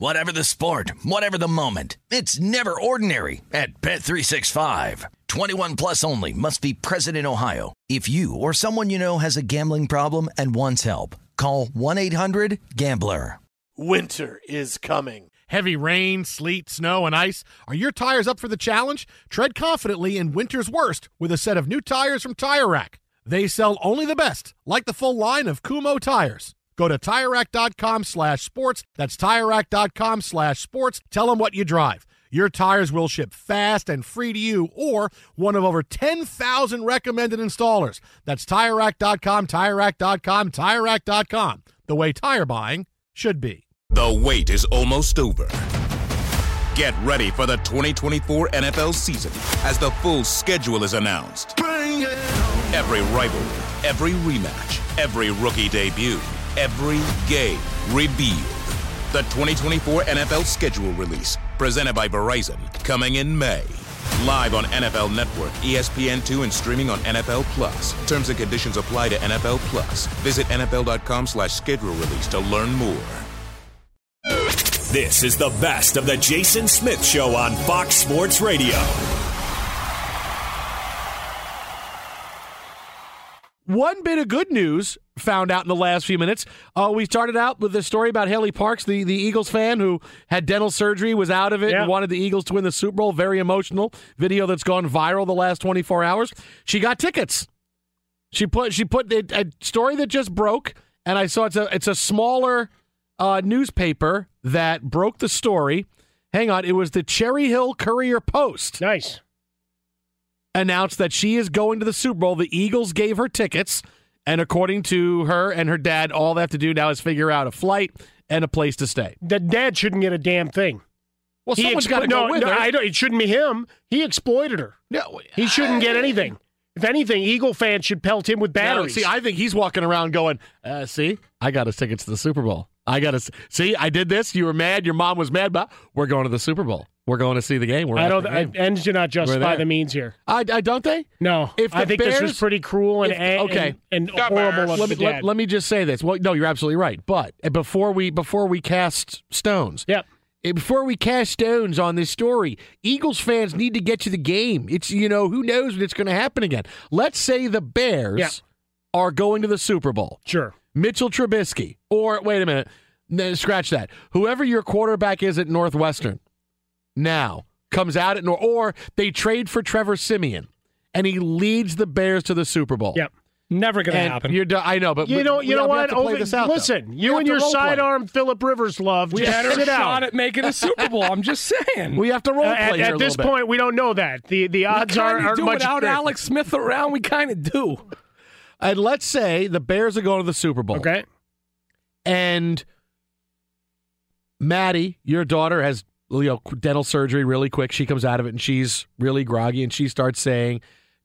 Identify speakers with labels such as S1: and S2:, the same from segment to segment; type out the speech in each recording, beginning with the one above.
S1: Whatever the sport, whatever the moment. It's never ordinary at Bet365. 21 plus only must be present in Ohio. If you or someone you know has a gambling problem and wants help, call 1-800-GAMBLER.
S2: Winter is coming.
S3: Heavy rain, sleet, snow, and ice. Are your tires up for the challenge? Tread confidently in winter's worst with a set of new tires from Tire Rack. They sell only the best, like the full line of Kumho tires. Go to TireRack.com slash sports. That's TireRack.com slash sports. Tell them what you drive. Your tires will ship fast and free to you or one of over 10,000 recommended installers. That's TireRack.com, TireRack.com, TireRack.com. The way tire buying should be.
S4: The wait is almost over. Get ready for the 2024 NFL season as the full schedule is announced. Every rivalry, every rematch, every rookie debut, every game revealed. The 2024 NFL schedule release, presented by Verizon, coming in May. Live on NFL Network, E ESPN2, and streaming on NFL Plus. Terms and conditions apply to NFL Plus. Visit NFL.com slash schedule release to learn more.
S5: This is the best of the Jason Smith Show on Fox Sports Radio.
S3: One bit of good news found out in the last few minutes. Uh, we started out with the story about Haley Parks, the, the Eagles fan who had dental surgery, was out of it,
S6: Yeah.
S3: and wanted the Eagles to win the Super Bowl. Very emotional video that's gone viral the last 24 hours. She got tickets. She put she put a, a story that just broke, and I saw it's a it's a smaller uh, newspaper that broke the story. Hang on, it was the Cherry Hill Courier Post.
S6: Nice.
S3: Announced that she is going to the Super Bowl. The Eagles gave her tickets, and according to her and her dad, all they have to do now is figure out a flight and a place to stay.
S6: The dad shouldn't get a damn thing.
S3: Well,
S6: He
S3: someone's
S6: explo-
S3: got to go
S6: no,
S3: with
S6: no,
S3: her.
S6: I don't, it shouldn't be him. He exploited her.
S3: No,
S6: He shouldn't get anything. If anything, Eagle fans should pelt him with
S3: No,
S6: batteries.
S3: see, I think he's walking around going, uh, "See, I got us tickets to the Super Bowl. I got us. See, I did this. You were mad. Your mom was mad, but we're going to the Super Bowl. We're going to see the game. We're
S6: I don't.
S3: the
S6: I, ends do not justify
S3: there.
S6: the means here.
S3: I, I don't they?
S6: No,
S3: If the
S6: I think this was pretty cruel and
S3: if- okay.
S6: and, and horrible
S3: let me, let, let me just say this. Well, no, you're absolutely right. But uh, before we before we cast stones,
S6: Yep.
S3: uh, before we cast stones on this story, Eagles fans need to get to the game. It's you know who knows when it's going to happen again. Let's say the Bears
S6: Yeah.
S3: are going to the Super Bowl.
S6: Sure.
S3: Mitchell Trubisky, or wait a minute, no, scratch that. Whoever your quarterback is at Northwestern now comes out at Nor, or they trade for Trevor Siemian, and he leads the Bears to the Super Bowl.
S6: Yep.
S7: Never going to happen.
S3: You're, I know, but
S6: You know. You know what? Over-
S3: out,
S6: listen,
S3: We
S6: you and your sidearm Philip Rivers love.
S7: we had a shot
S6: down.
S7: at making a Super Bowl. I'm just saying.
S3: We have to role
S6: Uh,
S3: play
S6: at, at this
S3: bit.
S6: point, we don't know that. the The odds are aren't
S7: do
S6: much.
S7: without. Alex Smith around. We kind of do.
S3: And let's say the Bears are going to the Super Bowl.
S6: Okay.
S3: And Maddie, your daughter, has you know dental surgery really quick. She comes out of it and she's really groggy, and she starts saying,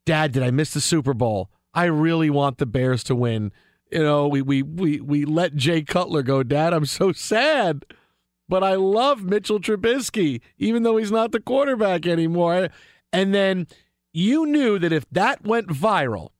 S3: "Dad, did I miss the Super Bowl? I really want the Bears to win. You know, we we we we let Jay Cutler go. Dad, I'm so sad." But I love Mitchell Trubisky, even though he's not the quarterback anymore. And then you knew that if that went viral,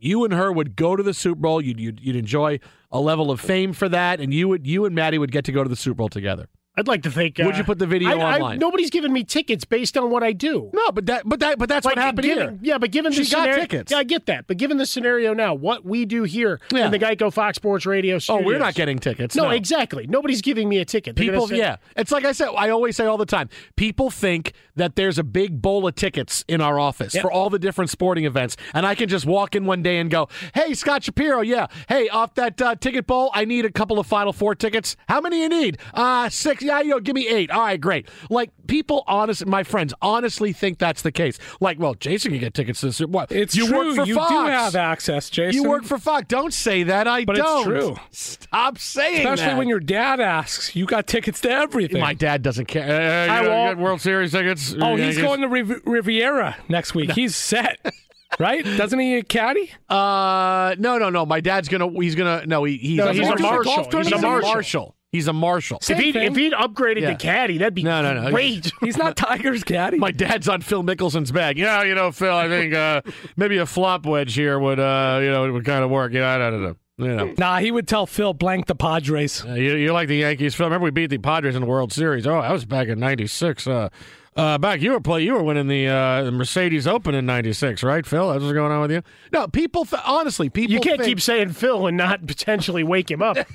S3: you and her would go to the Super Bowl. You'd, you'd you'd enjoy a level of fame for that, and you would you and Maddie would get to go to the Super Bowl together.
S6: I'd like to think.
S3: Would
S6: uh,
S3: you put the video
S6: I- I-
S3: online?
S6: nobody's giving me tickets based on what I do.
S3: No, but that, but that, but that's
S6: Like,
S3: what happened
S6: given-
S3: here.
S6: Yeah, but given the
S3: She got
S6: scenario,
S3: tickets.
S6: yeah, I get that. But given the scenario now, what we do here
S3: Yeah.
S6: in the Geico Fox Sports Radio
S3: Oh, we're not getting tickets.
S6: No,
S3: No,
S6: exactly. Nobody's giving me a ticket. They're
S3: People,
S6: say-
S3: yeah. It's like I said, I always say all the time. People think that there's a big bowl of tickets in our office
S6: Yep.
S3: for all the different sporting events, and I can just walk in one day and go, "Hey, Scott Shapiro, yeah, hey, off that uh, ticket bowl, I need a couple of Final Four tickets. How many you need? Uh, six. Yeah, you know, give me eight. All right, great. Like people, honest, my friends, honestly think that's the case. Like, well, Jason can get tickets to this. What?
S7: It's
S3: you
S7: true.
S3: work for
S7: you
S3: Fox.
S7: do have access, Jason.
S3: You work for Fox. Don't say that. I
S7: But it's
S3: don't.
S7: true.
S3: Stop saying
S7: Especially
S3: that.
S7: when your dad asks. You got tickets to everything.
S3: My dad doesn't care. Uh,
S6: I won't.
S3: got World Series tickets.
S7: oh, he's going to Riv- Riviera next week. He's set. Right? Doesn't he a caddy?
S3: Uh, no, no, no. My dad's gonna. He's gonna. No, he, he's,
S6: No,
S3: a
S6: he's a
S3: marshal.
S6: marshal.
S3: Golf tournament?
S6: He's a marshal.
S3: Marshal. He's a marshal.
S6: If he'd,
S7: thing.
S6: if he'd upgraded
S3: Yeah.
S6: to caddy, that'd be
S3: No, no, no.
S6: great.
S7: He's not Tiger's caddy.
S3: My dad's on Phil Mickelson's bag. Yeah, you know, Phil. I think uh, maybe a flop wedge here would, uh, you know, it would kind of work. Yeah, I don't know. You know,
S7: Nah, he would tell Phil blank the Padres.
S3: Uh, you, you like the Yankees, Phil? Remember we beat the Padres in the World Series? Oh, that was back in '96. Uh, uh, back you were play, you were winning the, uh, Mercedes Open in '96, right, Phil? That's what's going on with you. No, people. Th- honestly, people.
S6: You can't
S3: think-
S6: keep saying Phil and not potentially wake him up.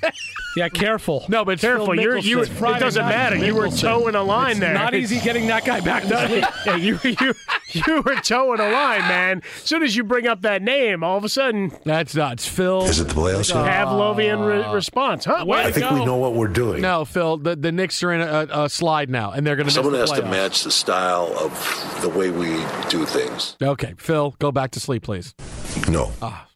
S7: Yeah, careful.
S3: No, but it's
S6: Careful, you're, you. It doesn't matter. You were towing a line
S7: It's
S6: there.
S7: not easy getting that guy back to sleep.
S6: yeah, you, you you were towing a line, man. As soon as you bring up that name, all of a sudden,
S3: That's not. Phil.
S8: Is it the playoffs? yet?
S6: Pavlovian re- response. Huh?
S7: Way
S8: I think
S7: go.
S8: we know what we're doing.
S3: No, Phil. The the Knicks are in a, a slide now, and they're going to.
S8: Someone
S3: miss
S8: has
S3: the
S8: to match the style of the way we do things.
S3: Okay, Phil, go back to sleep, please.
S8: No. Ah.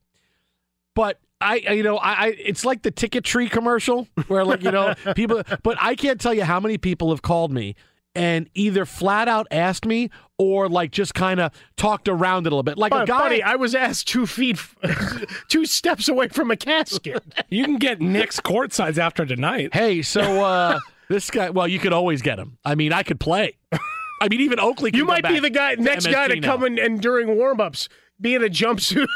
S3: But I, I- you know, I, I, it's like the ticket tree commercial where, like, you know, people. But I can't tell you how many people have called me and either flat out asked me or like just kind of talked around it a little bit, like a guy.
S6: buddy, I was asked two feet, two steps away from a casket.
S7: You can get Knicks courtsides after tonight.
S3: hey, so uh this guy. Well, you could always get him. I mean, I could play. I mean, even Oakley. Can
S6: You
S3: go
S6: might be the guy,
S3: to
S6: next guy to
S3: now.
S6: come in and during warm-ups be in a jumpsuit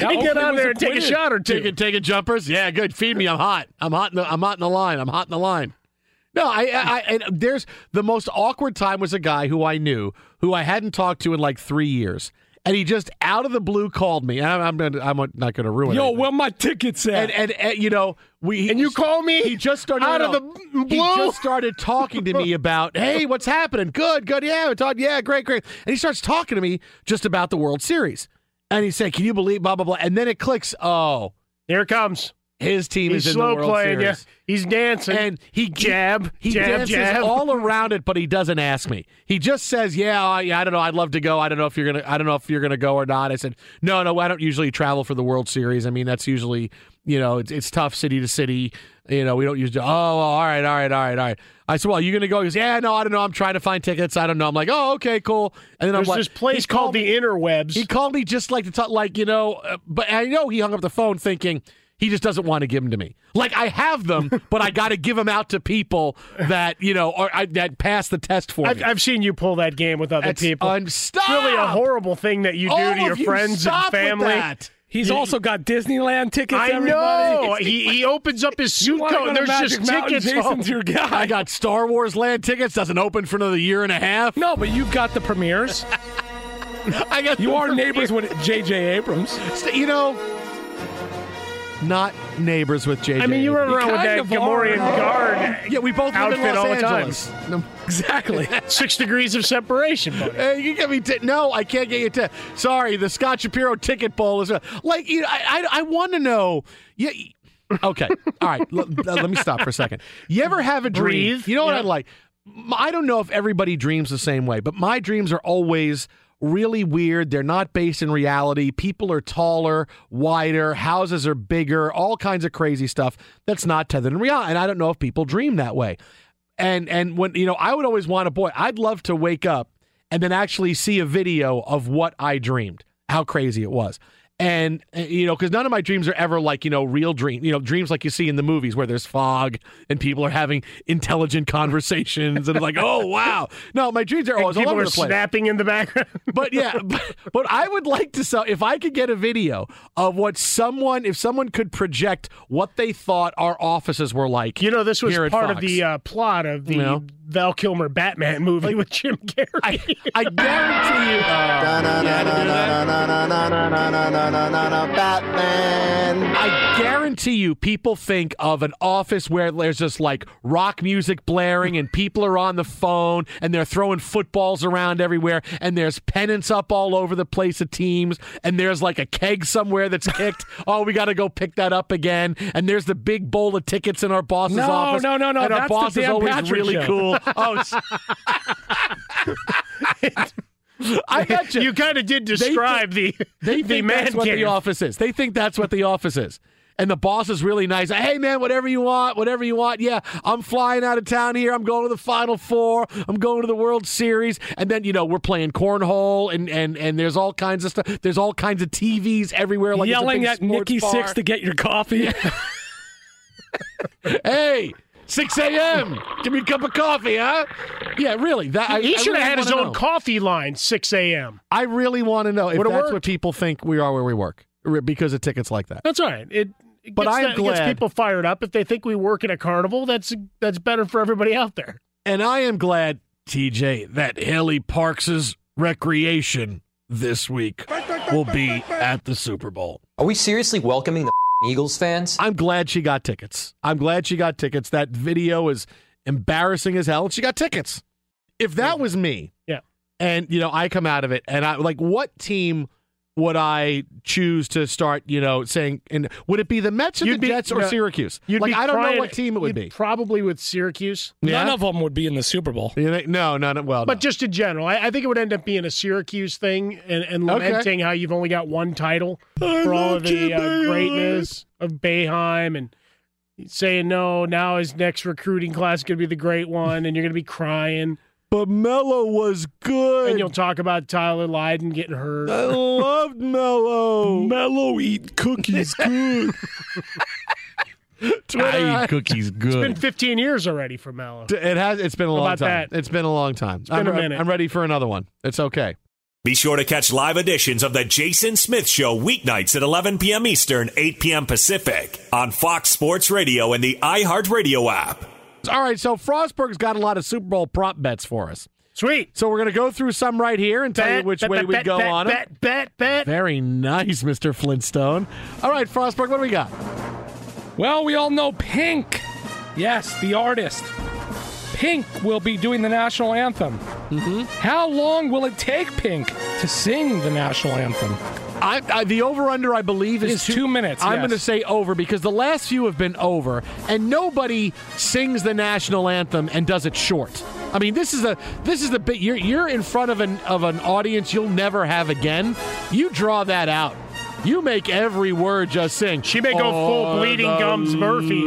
S7: Yeah,
S6: and get
S7: Oakley
S6: on there and take a
S7: acquitted.
S6: shot or two.
S3: Taking taking jumpers. Yeah, good. Feed me. I'm hot. I'm hot. In the, I'm hot in the line. I'm hot in the line. No, I, I, I and there's the most awkward time was a guy who I knew who I hadn't talked to in like three years, and he just out of the blue called me. And I'm, I'm, gonna, I'm not going to ruin. It.
S7: Yo,
S3: anything.
S7: where my tickets at?
S3: and, and and you know we
S6: And you call me
S3: He just started
S6: out of
S3: no.
S6: the b-
S3: He just started talking to me about, hey, what's happening? Good, good, yeah, we talked, yeah, great, great. And he starts talking to me just about the World Series, and he said, "Can you believe blah blah blah?" And then it clicks. Oh,
S6: Here it comes.
S3: His team
S6: He's
S3: is in
S6: slow
S3: the World
S6: playing.
S3: Series.
S6: He's dancing.
S3: And he
S6: jab,
S3: he
S6: jab,
S3: dances
S6: jab.
S3: all around it, but he doesn't ask me. He just says, "Yeah, I, I don't know. I'd love to go. I don't know if you're gonna. I don't know if you're gonna go or not." I said, "No, no. I don't usually travel for the World Series. I mean, that's usually, you know, it's, it's tough city to city. You know, we don't usually. Oh, all right, all right, all right, all right." I said, "Well, you gonna go?" He goes, "Yeah, no, I don't know. I'm trying to find tickets. I don't know." I'm like, "Oh, okay, cool." And then
S6: There's
S3: I'm like,
S6: this place
S3: called
S6: called
S3: me-
S6: the Interwebs.
S3: he called me just like to talk, like you know, uh, but I know he hung up the phone thinking he just doesn't want to give them to me. Like I have them, but I got to give them out to people that you know are I, that pass the test for
S6: I've,
S3: me.
S6: I've seen you pull that game with other
S3: That's
S6: people.
S3: un-
S6: It's
S3: stop!
S6: really a horrible thing that you do
S3: All
S6: to your
S3: you
S6: friends and family.
S3: that.
S7: He's also got Disneyland tickets.
S6: I
S7: everybody.
S6: know. he, he opens up his suit coat and there's just
S7: Mountain,
S6: tickets.
S7: Jason's your guy.
S3: I got Star Wars land tickets. Doesn't open for another year and a half.
S7: No, but you've got the premieres.
S3: I got
S7: You
S3: the-
S7: are neighbors with J.J. Abrams.
S3: You know, not neighbors with JJ.
S6: I mean, you run
S7: You
S6: around with that
S7: of are.
S6: Gamorrean guard
S3: Yeah, we both live in
S6: outfit
S3: Los
S6: all the time.
S3: Angeles. No.
S7: Exactly.
S6: Six degrees of separation, buddy.
S3: Uh, you get me t- no, I can't get you to. Sorry, the Scott Shapiro ticket bowl is uh, like you know, I I, I want to know. Yeah. Okay. All right. L- l- let me stop for a second. You ever have a dream?
S6: Breathe.
S3: You know what
S6: Yeah.
S3: I'd like? M- I don't know if everybody dreams the same way, but my dreams are always really weird. They're not based in reality. People are taller, wider, houses are bigger, all kinds of crazy stuff that's not tethered in reality. And I don't know if people dream that way. And and when you know, I would always want a boy. I'd love to wake up and then actually see a video of what I dreamed, how crazy it was. And uh, you know, because none of my dreams are ever like you know real dream, you know, dreams like you see in the movies where there's fog and people are having intelligent conversations and it's like, oh wow. No, my dreams are always all
S6: People
S3: over
S6: are
S3: the place.
S6: snapping in the background.
S3: But yeah, but, but I would like to sell if I could get a video of what someone, if someone could project what they thought our offices were like.
S6: You know, this was part of the uh, plot of the
S3: You know?
S6: Val Kilmer Batman movie with Jim Carrey.
S3: I, I guarantee you.
S8: Batman.
S3: I guarantee you, people think of an office where there's just like rock music blaring and people are on the phone and they're throwing footballs around everywhere and there's pennants up all over the place of teams and there's like a keg somewhere that's kicked. oh, we got to go pick that up again. And there's the big bowl of tickets in our boss's
S7: No,
S3: office.
S7: no, no, no,
S3: And our boss is always
S7: Patrick
S3: really
S7: show.
S3: cool. Oh, I bet you.
S6: you kind of did describe the
S3: They
S6: the
S3: think
S6: man
S3: that's what
S6: cave.
S3: the office is. They think that's what the office is. And the boss is really nice. Hey, man, whatever you want, whatever you want. Yeah, I'm flying out of town here. I'm going to the Final Four. I'm going to the World Series. And then, you know, we're playing cornhole and, and, and there's all kinds of stuff. There's all kinds of TVs everywhere. Like
S7: Yelling at Nikki
S3: bar.
S7: Six to get your coffee.
S3: Hey, 6 a.m. Give me a cup of coffee, huh? Yeah, really. That I-
S6: He
S3: I
S6: should have had his own
S3: know.
S6: coffee line, 6 a.m.
S3: I really want to know if
S6: Would've
S3: that's
S6: worked.
S3: what people think we are where we work because of tickets like that.
S6: That's all right. It, it
S3: But
S6: gets,
S3: I am
S6: that- it gets
S3: glad-
S6: people fired up. If they think we work at a carnival, that's that's better for everybody out there.
S3: And I am glad, TJ, that Haley Parks's recreation this week will be at the Super Bowl.
S9: Are we seriously welcoming the Eagles fans?
S3: I'm glad she got tickets. I'm glad she got tickets. That video is embarrassing as hell, and she got tickets. If that was me,
S6: Yeah.
S3: and you know, I come out of it, and I like, what team would I choose to start? You know, saying, and would it be the Mets or
S6: You'd
S3: the
S6: be-
S3: Jets or
S6: no,
S3: Syracuse?
S6: You'd
S3: like,
S6: be
S3: I don't
S6: crying-
S3: know what team it would be.
S6: Probably with Syracuse.
S7: None of them would be in the Super Bowl.
S3: You think- no, no, no. Well,
S6: But
S3: no.
S6: just in general, I, I think it would end up being a Syracuse thing and, and
S3: Okay.
S6: lamenting how you've only got one title for all of the uh, greatness of Boeheim and saying no, now his next recruiting class is going to be the great one, and you're going to be crying.
S3: But Melo was good.
S6: And you'll talk about Tyler Lydon getting hurt.
S3: I loved Melo. Melo eat cookies good. I eat cookies good.
S6: It's been 15 years already for Melo.
S3: It has. It's been a long
S6: about
S3: time.
S6: that?
S3: It's been a long time.
S6: It's been
S3: I'm,
S6: a minute.
S3: I'm ready for another one. It's okay.
S5: Be sure to catch live editions of The Jason Smith Show weeknights at 11 p.m. Eastern, 8 p.m. Pacific on Fox Sports Radio and the iHeartRadio app.
S3: All right. So Frostburg's got a lot of Super Bowl prop bets for us.
S6: Sweet.
S3: So we're going to go through some right here and tell you which
S6: bet,
S3: way
S6: bet,
S3: we
S6: bet,
S3: go
S6: bet,
S3: on 'em.
S6: bet, bet, bet.
S3: Very nice, Mr. Flintstone. All right, Frostburg, what do we got?
S7: Well, we all know Pink. Yes, the artist. Pink will be doing the national anthem. Mm-hmm. How long will it take Pink to sing the national anthem?
S3: I, I, the over under, I believe, is
S7: Is two minutes,
S3: I'm
S7: yes.
S3: going to say over because the last few have been over, and nobody sings the national anthem and does it short. I mean, this is a this is the bit you're you're in front of an of an audience you'll never have again. You draw that out. You make every word just sing.
S6: She may go full
S3: "Oh,
S6: Bleeding Gums Murphy.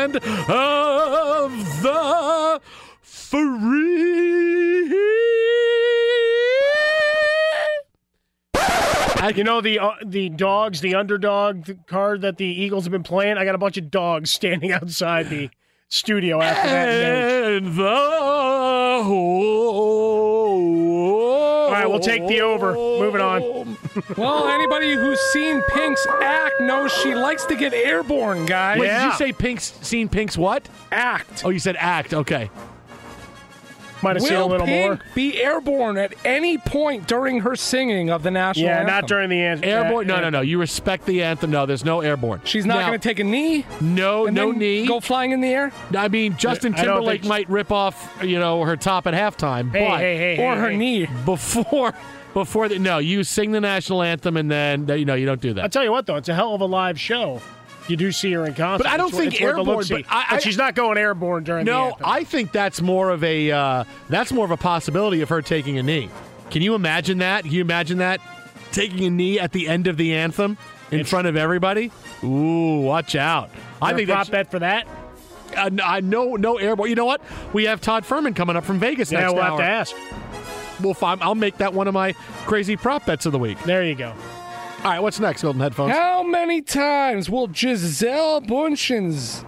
S3: land of free.
S6: You know the uh, the dogs, the underdog card that the Eagles have been playing. I got a bunch of dogs standing outside the studio after that. note.
S3: And the All
S6: right, we'll take the over. Moving on.
S7: Well, anybody who's seen Pink's act knows she likes to get airborne, guys.
S3: Wait,
S6: Yeah.
S3: did you say Pink's seen Pink's what?
S7: Act.
S3: Oh, you said act. Okay.
S6: Might have seen a
S7: Will
S6: little
S7: Pink
S6: more.
S7: be airborne at any point during her singing of the national
S6: Yeah,
S7: anthem?
S6: Yeah, not during the anthem.
S3: Airborne? Uh, no, no, no. You respect the anthem. No, there's no airborne.
S7: She's not going to take a knee.
S3: No,
S7: and
S3: no
S7: then
S3: knee.
S7: Go flying in the air.
S3: I mean, Justin
S6: I
S3: Timberlake
S6: think-
S3: might rip off, you know, her top at halftime,
S6: Hey,
S3: but
S6: hey, hey,
S7: or
S6: hey,
S7: her
S6: hey.
S7: knee.
S3: before, before the no, you sing the national anthem and then you know you don't do that.
S6: I'll tell you what, though, it's a hell of a live show. You do see her in concert,
S3: But I don't
S6: It's
S3: think
S6: it's
S3: airborne, but I- I-
S6: she's not going airborne during the
S3: No. I think that's more of a uh, that's more of a possibility of her taking a knee. Can you imagine that? Can you imagine that taking a knee at the end of the anthem in front of everybody? Ooh, watch out! I think
S6: prop bet for that.
S3: uh, n- uh, no no airborne. You know what? We have Todd Fuhrman coming up from Vegas
S6: Yeah,
S3: next
S6: we'll
S3: hour.
S6: have to ask.
S3: we'll find. I'll make that one of my crazy prop bets of the week.
S6: There you go.
S3: All right, what's next, Golden Headphones?
S7: How many times will Gisele Bündchens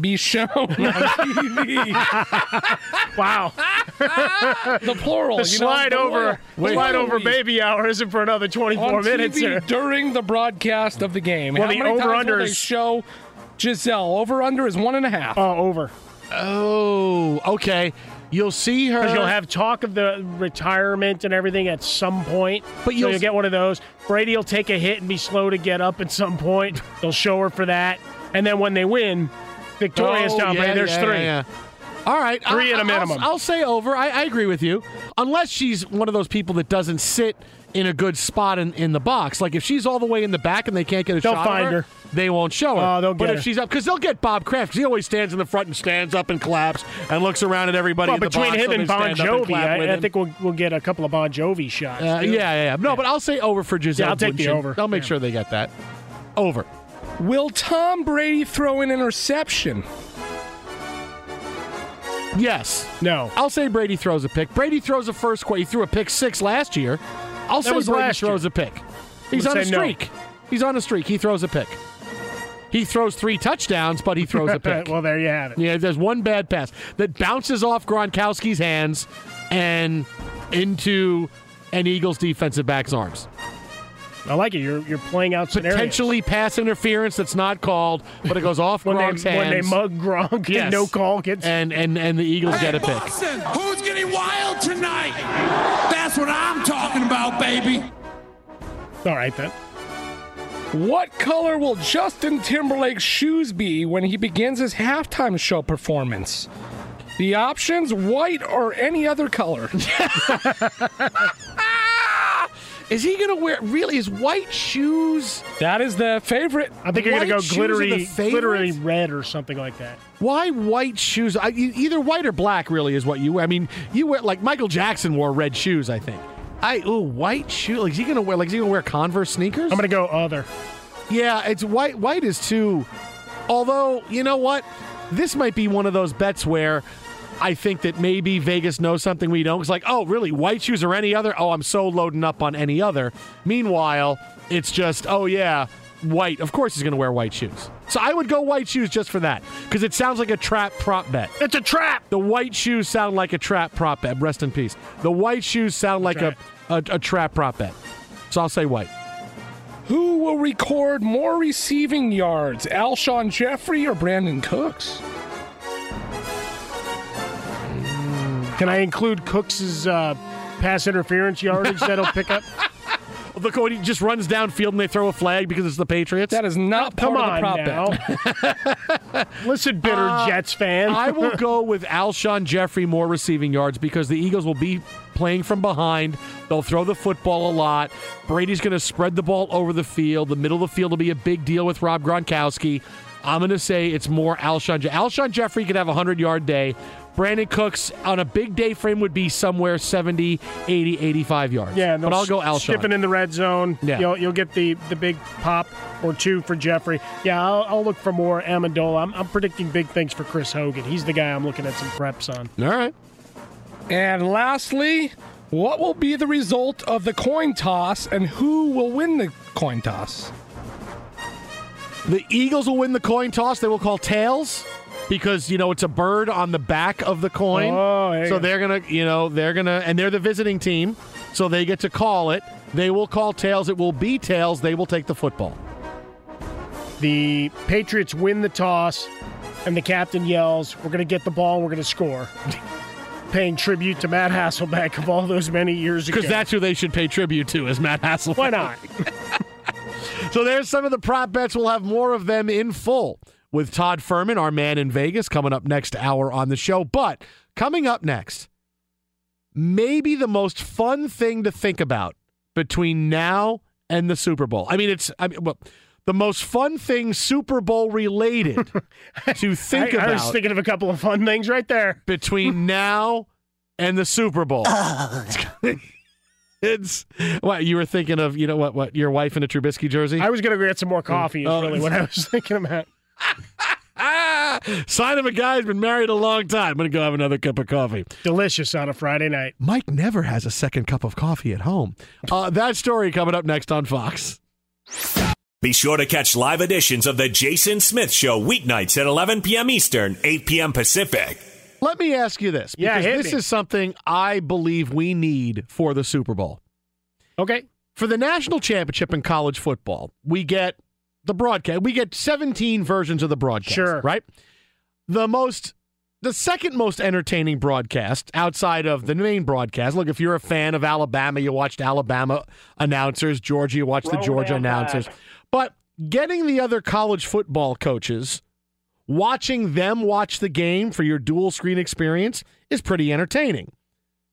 S7: be shown on TV?
S6: wow.
S7: the plural.
S6: The
S7: you
S6: slide
S7: the
S6: over, slide over baby hour isn't for another 24
S7: on
S6: minutes
S7: TV
S6: here.
S7: during the broadcast of the game.
S6: Well,
S7: How
S6: the
S7: many times
S6: over-under
S7: will they show Giselle? Over under is one and a half.
S6: Oh, over.
S3: Oh, oh okay. You'll see her.
S6: Because you'll have talk of the retirement and everything at some point.
S3: But you'll-
S6: you'll get one of those. Brady will take a hit and be slow to get up at some point. They'll show her for that. And then when they win, victorious
S3: Oh,
S6: Tom Brady, there's
S3: yeah,
S6: three.
S3: yeah, yeah. All right,
S6: Three
S3: I'll-
S6: at a
S3: I'll-
S6: minimum.
S3: I'll, say over. I, I agree with you, unless she's one of those people that doesn't sit in a good spot in, in the box. Like if she's all the way in the back and they can't get a
S6: They'll
S3: shot,
S6: find her.
S3: They won't show her.
S6: Oh, they'll
S3: but if
S6: her.
S3: she's up, because they'll get Bob Kraft. he always stands in the front and stands up and claps and looks around at everybody.
S6: Well, between
S3: box
S6: him and Bon Jovi, I, I think we'll, we'll get a couple of Bon Jovi shots.
S3: Uh, yeah, yeah, yeah. No, but I'll say over for Gisele.
S6: Yeah, I'll take the over.
S3: I'll make
S6: Yeah.
S3: sure they get that. Over.
S7: Will Tom Brady throw an interception?
S3: Yes.
S6: No.
S3: I'll say Brady throws a pick. Brady throws a first quarter. He threw a pick six last year. I'll
S6: That
S3: say Brady
S6: last year.
S3: throws a pick. He's on a
S6: say no.
S3: streak. He's on a streak. He throws a pick. He throws three touchdowns, but he throws a pick.
S6: well, there you have it.
S3: yeah, there's one bad pass that bounces off Gronkowski's hands and into an Eagles defensive back's arms.
S6: I like it. You're you're playing out scenarios.
S3: Potentially pass interference that's not called, but it goes off
S6: when
S3: Gronk's
S6: they when they mug Gronk
S3: Yes.
S6: and no call gets
S3: and, and, and the Eagles get a pick.
S10: Boston, who's getting wild tonight? That's what I'm talking about, baby.
S6: all right then.
S7: What color will Justin Timberlake's shoes be when he begins his halftime show performance? The options white or any other color.
S3: Is he going to wear really his white shoes?
S7: that is the favorite.
S6: I think you're gonna
S3: White
S6: go
S3: shoes are the
S6: glittery,
S3: favorite?
S6: glittery red or something like that.
S3: Why white shoes? I, e- either white or black really is what you wear. I mean, you wear like Michael Jackson wore red shoes. I think. I ooh white shoe. Like is he gonna wear? Like is he gonna wear Converse sneakers?
S6: I'm gonna go other.
S3: Yeah, it's white. White is too. Although you know what, this might be one of those bets where I think that maybe Vegas knows something we don't. It's like, oh, really? White shoes or any other? Oh, I'm so loading up on any other. Meanwhile, it's just, oh yeah, white. Of course, he's going to wear white shoes. So I would go white shoes just for that because it sounds like a trap prop bet.
S6: It's a trap.
S3: The white shoes sound like a trap prop bet. Rest in peace. The white shoes sound like a, a, a trap prop bet. So I'll say white.
S7: Who will record more receiving yards, Alshon Jeffery or Brandin Cooks?
S6: Can I include Cooks's uh, pass interference yardage that'll pick up?
S3: Look when he just runs downfield and they throw a flag because it's the Patriots.
S7: That is not
S6: Come
S7: part
S6: on
S7: of the prop bet.
S6: Listen, bitter
S3: Uh,
S6: Jets fan.
S3: I will go with Alshon Jeffery more receiving yards because the Eagles will be playing from behind. They'll throw the football a lot. Brady's going to spread the ball over the field. The middle of the field will be a big deal with Rob Gronkowski. I'm going to say it's more Alshon. Je- Alshon Jeffery could have a 100 yard day. Brandin Cooks on a big day frame would be somewhere 70, 80, 85 yards.
S6: Yeah,
S3: but I'll go Alshon.
S6: Skipping in the red zone.
S3: Yeah.
S6: You'll, you'll get the, the big pop or two for Jeffery. Yeah, I'll, I'll look for more Amendola. I'm, I'm predicting big things for Chris Hogan. He's the guy I'm looking at some preps on.
S3: All right.
S7: And lastly, what will be the result of the coin toss and who will win the coin toss?
S3: The Eagles will win the coin toss. They will call tails because you know it's a bird on the back of the coin.
S6: Oh,
S3: so they're gonna, you know, they're gonna, and they're the visiting team, so they get to call it. They will call tails. It will be tails. They will take the football.
S6: The Patriots win the toss, and the captain yells, We're going to get the ball and we're going to score. Paying tribute to Matt Hasselbeck of all those many years ago.
S3: Because that's who they should pay tribute to, is Matt Hasselbeck.
S6: Why not?
S3: So there's some of the prop bets. We'll have more of them in full with Todd Fuhrman, our man in Vegas, coming up next hour on the show. But coming up next, maybe the most fun thing to think about between now and the Super Bowl. I mean, it's I mean, well, the most fun thing Super Bowl related to think
S6: I,
S3: about
S6: I was thinking of a couple of fun things right there.
S3: between now and the Super Bowl. it's what you were thinking of. You know what? What your wife in a Trubisky jersey?
S6: I was going to get some more coffee, is
S3: Oh.
S6: really what I was thinking about.
S3: Sign of a guy who's been married a long time. I'm going to go have another cup of coffee.
S6: Delicious on a Friday night.
S3: Mike never has a second cup of coffee at home. Uh, that story coming up next on Fox.
S5: Be sure to catch live editions of The Jason Smith Show weeknights at 11 p.m. Eastern, 8 p.m. Pacific.
S3: Let me ask you this
S6: Yeah,
S3: because
S6: hit
S3: this
S6: me.
S3: is something I believe we need for the Super Bowl.
S6: Okay.
S3: For the national championship in college football, we get the broadcast. We get 17 versions of the broadcast.
S6: Sure.
S3: Right? The most the second most entertaining broadcast outside of the main broadcast. Look, if you're a fan of Alabama, you watched Alabama announcers, Georgia, you watched the
S6: oh,
S3: Georgia
S6: them back.
S3: announcers. But getting the other college football coaches, watching them watch the game for your dual screen experience is pretty entertaining.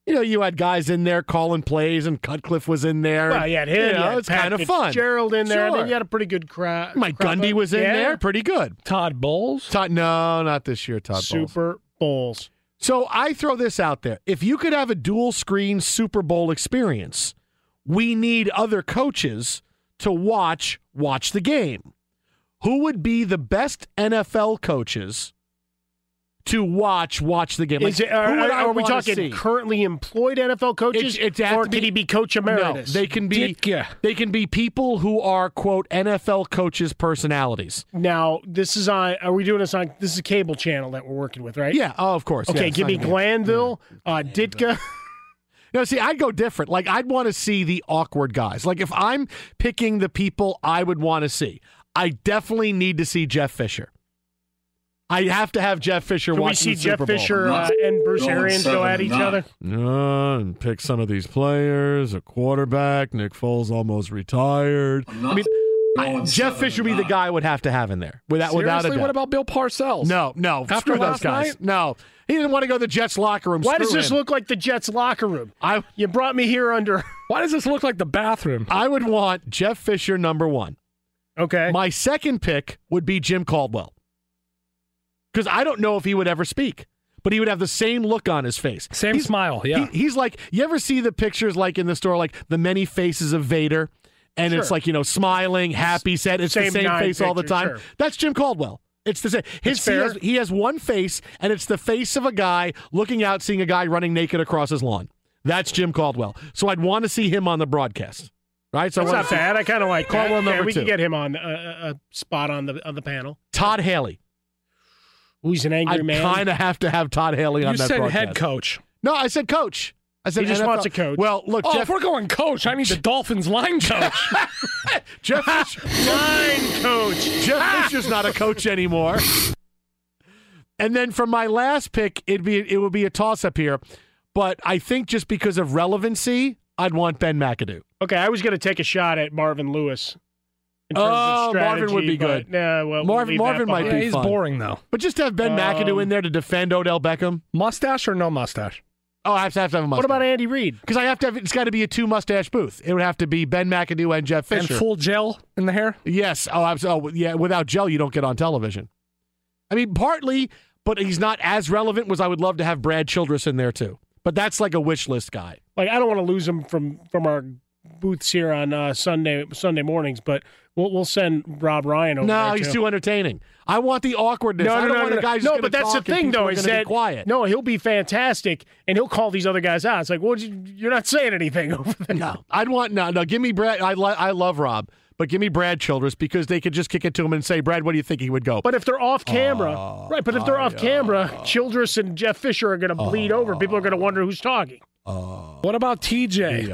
S3: You know, you had guys in there calling plays, and Cutcliffe was in there.
S6: Well, you had him.
S3: You
S6: you
S3: know,
S6: had
S3: it's
S6: Pat
S3: kind of fun.
S6: Gerald in there. and
S3: Sure.
S6: Then you had a pretty good crowd.
S3: Mike Gundy was in there, pretty good.
S7: Todd Bowles.
S3: Todd, no, not this year. Todd Bowles.
S6: Super Bowls.
S3: So I throw this out there: if you could have a dual screen Super Bowl experience, we need other coaches to watch watch the game. Who would be the best NFL coaches to watch watch the game? Like,
S6: Is it, are, are, are we talking
S3: see?
S6: currently employed NFL coaches,
S3: It's- it's have
S6: or
S3: to
S6: could he be coach emeritus?
S3: No, they can be
S7: Ditka.
S3: they can be people who are quote NFL coaches personalities.
S6: now, this is on. Are we doing this on? This is a cable channel that we're working with, right?
S3: Yeah, oh, of course.
S6: Okay,
S3: yeah,
S6: give me
S3: sign
S6: Glanville, uh, Ditka.
S3: No, see, I'd go different. Like, I'd want to see the awkward guys. Like, if I'm picking the people I would want to see, I definitely need to see Jeff Fisher. I have to have Jeff Fisher
S6: Can we see
S3: the
S6: Jeff
S3: Bowl.
S6: Fisher uh, and Bruce
S8: Going
S6: Arians go at each
S8: nine.
S6: other?
S3: No, and pick some of these players. A quarterback. Nick Foles almost retired. I mean, I- Jeff Fisher would be the guy I would have to have in there without without a
S7: Seriously,
S3: doubt.
S7: what about Bill Parcells?
S3: no, no,
S7: After
S3: screw those guys.
S7: night?
S3: No, he didn't want to go to the Jets locker room.
S6: Why
S3: Screw
S6: does this
S3: him.
S6: look like the Jets locker room?
S3: I
S6: You brought me here under.
S7: Why does this look like the bathroom?
S3: I would want Jeff Fisher number one.
S6: Okay.
S3: My second pick would be Jim Caldwell. Because I don't know if he would ever speak, but he would have the same look on his face.
S7: Same
S3: He's-
S7: smile, yeah.
S3: he- he's like, you ever see the pictures like in the store, like the many faces of Vader? And it's like, you know, smiling, happy, sad. It's
S6: Same
S3: the same face all the time.
S6: sure.
S3: That's Jim Caldwell. It's the same. His, he, has, he has one face, and it's the face of a guy looking out, seeing a guy running naked across his lawn. That's Jim Caldwell. So I'd want to see him on the broadcast. Right? So
S6: That's not
S3: see
S6: bad. I kind of like that.
S3: Caldwell
S6: Yeah,
S3: number
S6: we
S3: two.
S6: can get him on uh, a spot on the on the panel.
S3: Todd Haley.
S6: Who's an angry
S3: I
S6: man?
S3: I kind of have to have Todd Haley on
S7: You
S3: that
S7: said
S3: broadcast.
S7: head coach.
S3: No, I said coach. I said
S6: He just
S3: NFL.
S6: wants a coach.
S3: Well, look,
S7: Oh,
S3: Jeff,
S7: if we're going coach, I need the Dolphins line coach.
S3: Jeff, Fisher,
S6: Line coach.
S3: Jeff ah! Fisher's not a coach anymore. And then for my last pick, it'd be it would be a toss up here, but I think just because of relevancy, I'd want Ben McAdoo.
S6: Okay, I was going to take a shot at Marvin Lewis. In terms of
S3: Oh, Marvin would be
S6: but,
S3: good.
S6: Nah, well, we'll
S3: Marvin-
S6: leave that
S3: Marvin might
S7: yeah,
S3: be
S7: he's
S3: fun.
S7: boring though.
S3: But just to have Ben McAdoo
S6: Um,
S3: in there to defend Odell Beckham.
S7: Mustache or no mustache?
S3: Oh, I have to have, to have a mustache.
S6: What about Andy Reid?
S3: Because I have to have. It's got to be a two mustache booth. It would have to be Ben McAdoo and Jeff Fisher.
S7: And full gel in the hair?
S3: Yes. Oh, I'm so. Yeah. Without gel, you don't get on television. I mean, partly, but he's not as relevant. Was I would love to have Brad Childress in there too. But that's like a wish list guy.
S6: Like I don't want to lose him from from our booths here on uh, Sunday Sunday mornings, but we'll we'll send Rob Ryan over
S3: No, he's
S6: too.
S3: too entertaining. I want the awkwardness.
S6: No,
S3: I
S6: no,
S3: don't
S6: no,
S3: want
S6: no, no. no, but that's the thing, though, is that
S3: quiet.
S6: no, he'll be fantastic, and he'll call these other guys out. It's like, well, you- you're not saying anything over there.
S3: No, I'd want no, no. Give me Brad. I li- I love Rob, but give me Brad Childress because they could just kick it to him and say, Brad, what do you think he would go?
S6: But if they're off camera, right? But if they're off camera, Childress and Jeff Fisher are going to bleed over. People are going to wonder who's talking.
S7: What about TJ?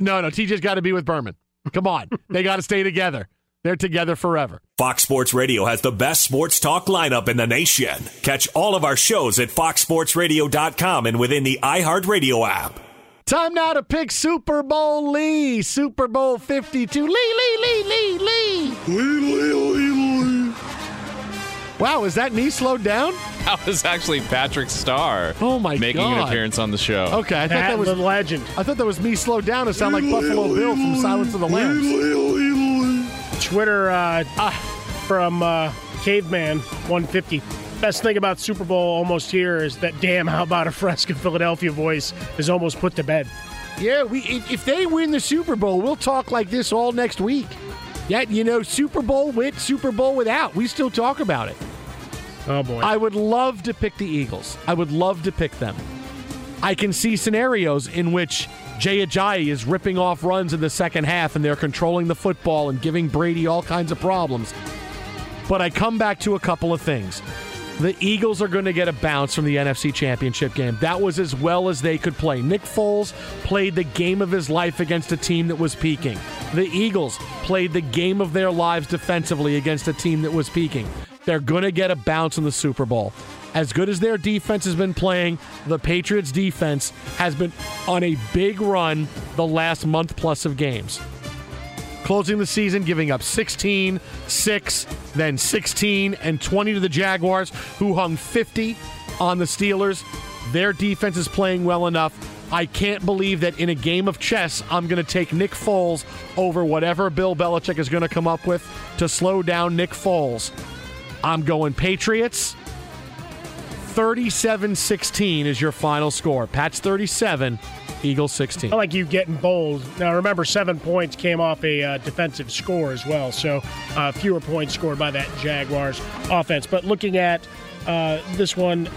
S3: No, no. TJ's got to be with Berman. Come on, they got to stay together. They're together forever.
S5: Fox Sports Radio has the best sports talk lineup in the nation. Catch all of our shows at foxsportsradio.com and within the iHeartRadio app.
S3: Time now to pick Super Bowl Lee. Super Bowl 52. Lee, Lee, Lee, Lee, Lee. Lee, Lee, Lee, Lee. Wow, is that me slowed down?
S11: That was actually Patrick Starr.
S3: Oh, my
S11: making an appearance on the show.
S3: Okay, I thought
S6: That,
S3: that was
S6: the legend.
S3: I thought that was me slowed down to sound like Buffalo Bill from Silence of the Lambs.
S6: Twitter uh, from uh, Caveman 150. Best thing about Super Bowl almost here is that damn how about a Fresca Philadelphia voice is almost put to bed.
S3: Yeah, we if, if they win the Super Bowl, we'll talk like this all next week. Yeah, you know, Super Bowl with, Super Bowl without. We still talk about it.
S6: Oh boy.
S3: I would love to pick the Eagles. I would love to pick them. I can see scenarios in which Jay Ajayi is ripping off runs in the second half and they're controlling the football and giving Brady all kinds of problems. But I come back to a couple of things. The Eagles are going to get a bounce from the NFC Championship game. That was as well as they could play. Nick Foles played the game of his life against a team that was peaking. The Eagles played the game of their lives defensively against a team that was peaking. They're going to get a bounce in the Super Bowl. As good as their defense has been playing, the Patriots' defense has been on a big run the last month plus of games closing the season, giving up 16, 6, then 16, and 20 to the Jaguars, who hung 50 on the Steelers. Their defense is playing well enough. I can't believe that in a game of chess, I'm going to take Nick Foles over whatever Bill Belichick is going to come up with to slow down Nick Foles. I'm going Patriots. 37 16 is your final score. Pat's 37, Eagles 16.
S6: I like you getting bold. Now, remember, seven points came off a uh, defensive score as well, so uh, fewer points scored by that Jaguars offense. But looking at uh, this one,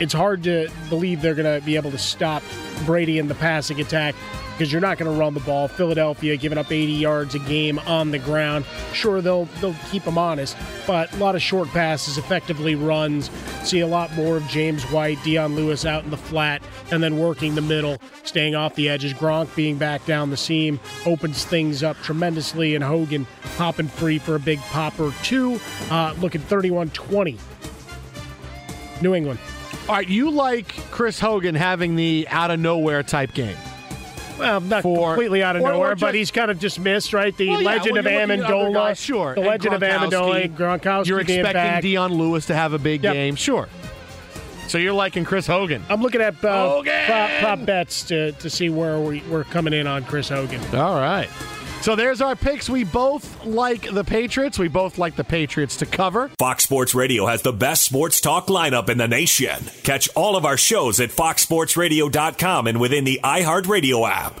S6: it's hard to believe they're going to be able to stop Brady in the passing attack because you're not going to run the ball. Philadelphia giving up 80 yards a game on the ground. Sure, they'll they'll keep them honest, but a lot of short passes, effectively runs. See a lot more of James White, Dion Lewis out in the flat, and then working the middle, staying off the edges. Gronk being back down the seam opens things up tremendously, and Hogan popping free for a big popper two. Uh, looking 31-20. New England.
S3: All right, you like Chris Hogan having the out of nowhere type game.
S6: Well, not
S3: For-
S6: completely out of
S3: or- or
S6: nowhere,
S3: just-
S6: but he's kind of dismissed, right? The
S3: Well, yeah,
S6: legend
S3: well,
S6: of
S3: you're looking at other
S6: Amendola,
S3: guys, sure.
S6: The
S3: and
S6: legend of. Amendola, Gronkowski
S3: You're expecting. Dion Lewis to have a big
S6: Yep.
S3: game, sure. So you're liking Chris Hogan.
S6: I'm looking at uh, prop, prop bets to, to see where we, we're coming in on Chris Hogan.
S3: All right. So there's our picks. We both like the Patriots. We both like the Patriots to cover.
S5: Fox Sports Radio has the best sports talk lineup in the nation. Catch all of our shows at foxsportsradio.com and within the iHeartRadio app.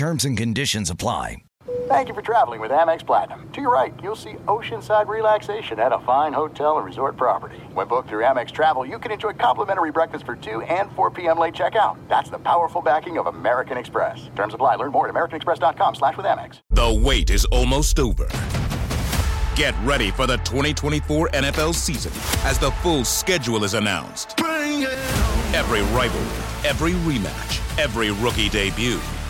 S1: Terms and conditions apply.
S12: Thank you for traveling with Amex Platinum. To your right, you'll see oceanside relaxation at a fine hotel and resort property. When booked through Amex Travel, you can enjoy complimentary breakfast for 2 and 4 p.m. late checkout. That's the powerful backing of American Express. Terms apply. Learn more at americanexpress.com slash with Amex.
S4: The wait is almost over. Get ready for the 2024 NFL season as the full schedule is announced. Every rivalry, every rematch, every rookie debut,